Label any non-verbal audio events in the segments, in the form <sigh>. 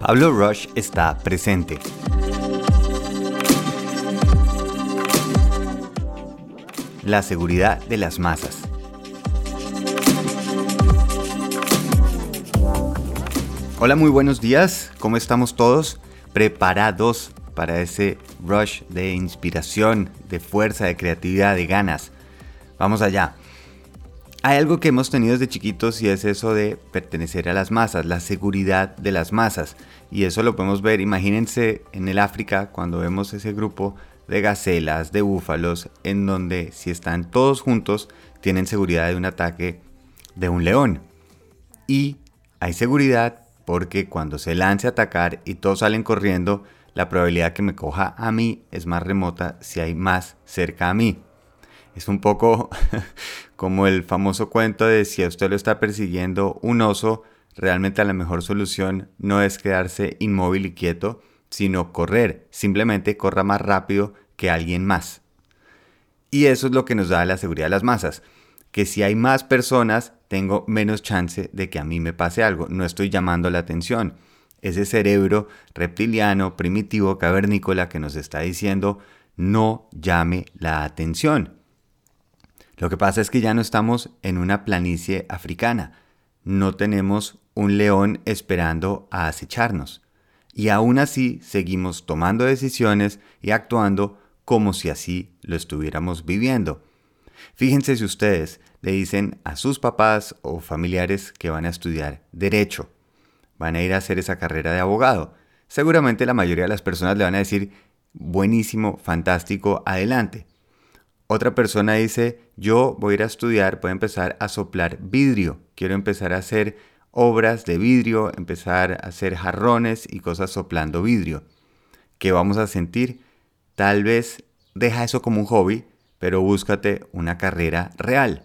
Pablo Rush está presente. La seguridad de las masas. Hola, muy buenos días. ¿Cómo estamos todos? ¿Preparados para ese rush de inspiración, de fuerza, de creatividad, de ganas? Vamos allá. Hay algo que hemos tenido desde chiquitos y es eso de pertenecer a las masas, la seguridad de las masas. Y eso lo podemos ver, imagínense en el África cuando vemos ese grupo de gacelas, de búfalos, en donde si están todos juntos tienen seguridad de un ataque de un león. Y hay seguridad porque cuando se lance a atacar y todos salen corriendo, la probabilidad que me coja a mí es más remota si hay más cerca a mí. Es un poco <laughs> como el famoso cuento de si a usted lo está persiguiendo un oso, realmente la mejor solución no es quedarse inmóvil y quieto, sino correr. Simplemente corra más rápido que alguien más. Y eso es lo que nos da la seguridad de las masas. Que si hay más personas, tengo menos chance de que a mí me pase algo. No estoy llamando la atención. Ese cerebro reptiliano, primitivo, cavernícola que nos está diciendo no llame la atención. Lo que pasa es que ya no estamos en una planicie africana, no tenemos un león esperando a acecharnos. Y aún así seguimos tomando decisiones y actuando como si así lo estuviéramos viviendo. Fíjense si ustedes le dicen a sus papás o familiares que van a estudiar derecho, van a ir a hacer esa carrera de abogado. Seguramente la mayoría de las personas le van a decir, buenísimo, fantástico, adelante. Otra persona dice, yo voy a ir a estudiar, voy a empezar a soplar vidrio, quiero empezar a hacer obras de vidrio, empezar a hacer jarrones y cosas soplando vidrio. ¿Qué vamos a sentir? Tal vez deja eso como un hobby, pero búscate una carrera real.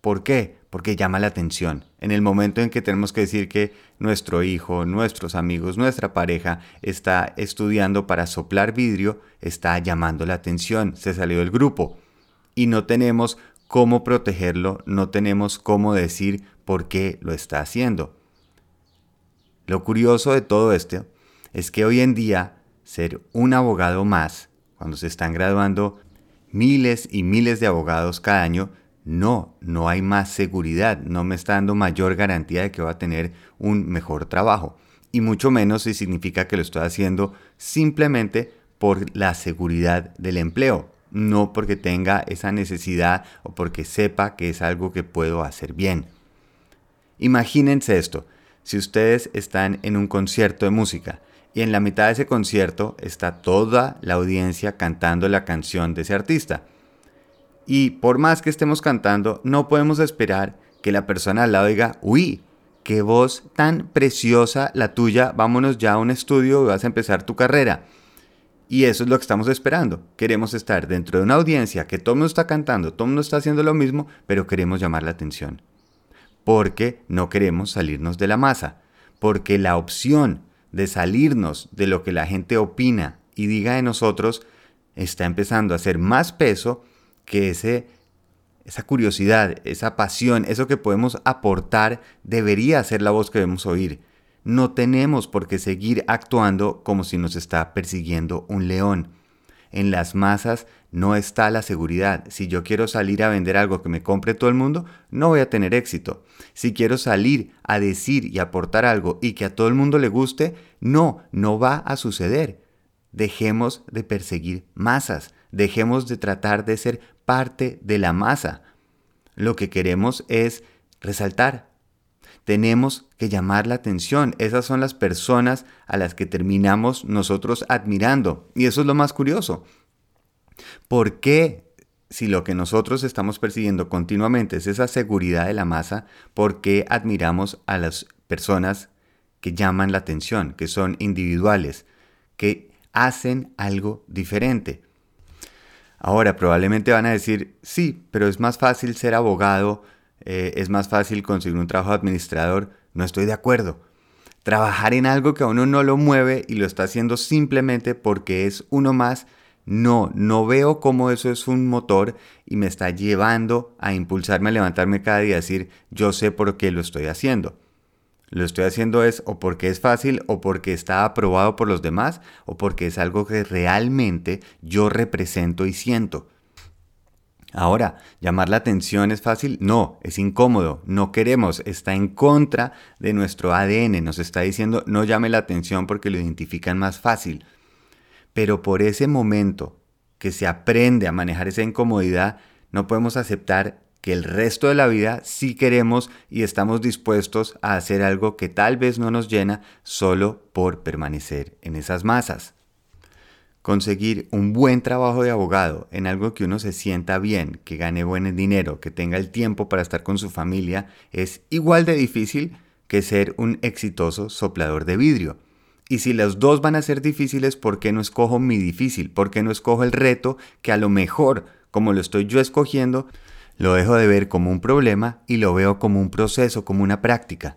¿Por qué? Porque llama la atención. En el momento en que tenemos que decir que nuestro hijo, nuestros amigos, nuestra pareja está estudiando para soplar vidrio, está llamando la atención, se salió del grupo y no tenemos cómo protegerlo, no tenemos cómo decir por qué lo está haciendo. Lo curioso de todo esto es que hoy en día ser un abogado más, cuando se están graduando miles y miles de abogados cada año, no, no hay más seguridad, no me está dando mayor garantía de que va a tener un mejor trabajo. Y mucho menos si significa que lo estoy haciendo simplemente por la seguridad del empleo no porque tenga esa necesidad o porque sepa que es algo que puedo hacer bien. Imagínense esto, si ustedes están en un concierto de música y en la mitad de ese concierto está toda la audiencia cantando la canción de ese artista. Y por más que estemos cantando, no podemos esperar que la persona al lado diga, uy, qué voz tan preciosa la tuya, vámonos ya a un estudio y vas a empezar tu carrera. Y eso es lo que estamos esperando. Queremos estar dentro de una audiencia que todo el mundo está cantando, todo el mundo está haciendo lo mismo, pero queremos llamar la atención. Porque no queremos salirnos de la masa. Porque la opción de salirnos de lo que la gente opina y diga de nosotros está empezando a hacer más peso que ese, esa curiosidad, esa pasión, eso que podemos aportar debería ser la voz que debemos oír no tenemos por qué seguir actuando como si nos está persiguiendo un león. En las masas no está la seguridad. Si yo quiero salir a vender algo que me compre todo el mundo, no voy a tener éxito. Si quiero salir a decir y aportar algo y que a todo el mundo le guste, no, no va a suceder. Dejemos de perseguir masas, dejemos de tratar de ser parte de la masa. Lo que queremos es resaltar, tenemos que llamar la atención. Esas son las personas a las que terminamos nosotros admirando. Y eso es lo más curioso. ¿Por qué si lo que nosotros estamos persiguiendo continuamente es esa seguridad de la masa, ¿por qué admiramos a las personas que llaman la atención, que son individuales, que hacen algo diferente? Ahora, probablemente van a decir, sí, pero es más fácil ser abogado eh, es más fácil conseguir un trabajo de administrador, no estoy de acuerdo. Trabajar en algo que a uno no lo mueve y lo está haciendo simplemente porque es uno más, no, no veo cómo eso es un motor y me está llevando a impulsarme a levantarme cada día y decir, yo sé por qué lo estoy haciendo. Lo estoy haciendo es o porque es fácil o porque está aprobado por los demás o porque es algo que realmente yo represento y siento. Ahora, llamar la atención es fácil, no, es incómodo, no queremos, está en contra de nuestro ADN, nos está diciendo no llame la atención porque lo identifican más fácil. Pero por ese momento que se aprende a manejar esa incomodidad, no podemos aceptar que el resto de la vida sí queremos y estamos dispuestos a hacer algo que tal vez no nos llena solo por permanecer en esas masas. Conseguir un buen trabajo de abogado en algo que uno se sienta bien, que gane buen dinero, que tenga el tiempo para estar con su familia, es igual de difícil que ser un exitoso soplador de vidrio. Y si los dos van a ser difíciles, ¿por qué no escojo mi difícil? ¿Por qué no escojo el reto que a lo mejor, como lo estoy yo escogiendo, lo dejo de ver como un problema y lo veo como un proceso, como una práctica?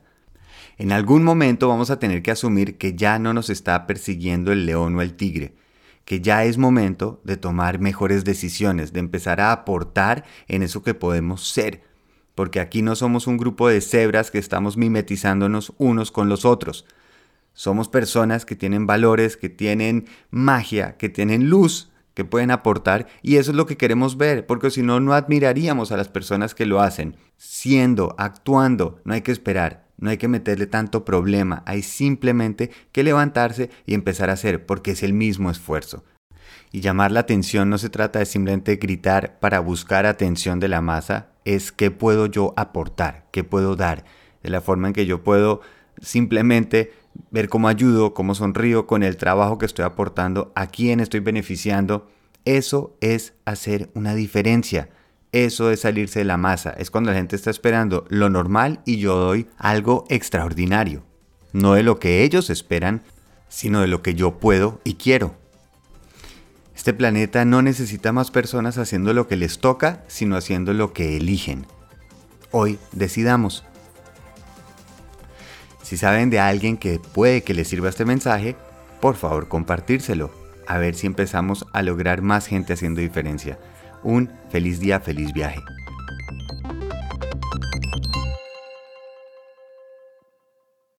En algún momento vamos a tener que asumir que ya no nos está persiguiendo el león o el tigre, que ya es momento de tomar mejores decisiones, de empezar a aportar en eso que podemos ser, porque aquí no somos un grupo de cebras que estamos mimetizándonos unos con los otros. Somos personas que tienen valores, que tienen magia, que tienen luz, que pueden aportar y eso es lo que queremos ver, porque si no, no admiraríamos a las personas que lo hacen. Siendo, actuando, no hay que esperar, no hay que meterle tanto problema, hay simplemente que levantarse y empezar a hacer, porque es el mismo esfuerzo. Y llamar la atención no se trata de simplemente gritar para buscar atención de la masa, es qué puedo yo aportar, qué puedo dar, de la forma en que yo puedo simplemente ver cómo ayudo, cómo sonrío con el trabajo que estoy aportando, a quién estoy beneficiando. Eso es hacer una diferencia. Eso es salirse de la masa. Es cuando la gente está esperando lo normal y yo doy algo extraordinario. No de lo que ellos esperan, sino de lo que yo puedo y quiero. Este planeta no necesita más personas haciendo lo que les toca, sino haciendo lo que eligen. Hoy decidamos. Si saben de alguien que puede que les sirva este mensaje, por favor compartírselo. A ver si empezamos a lograr más gente haciendo diferencia. Un feliz día, feliz viaje.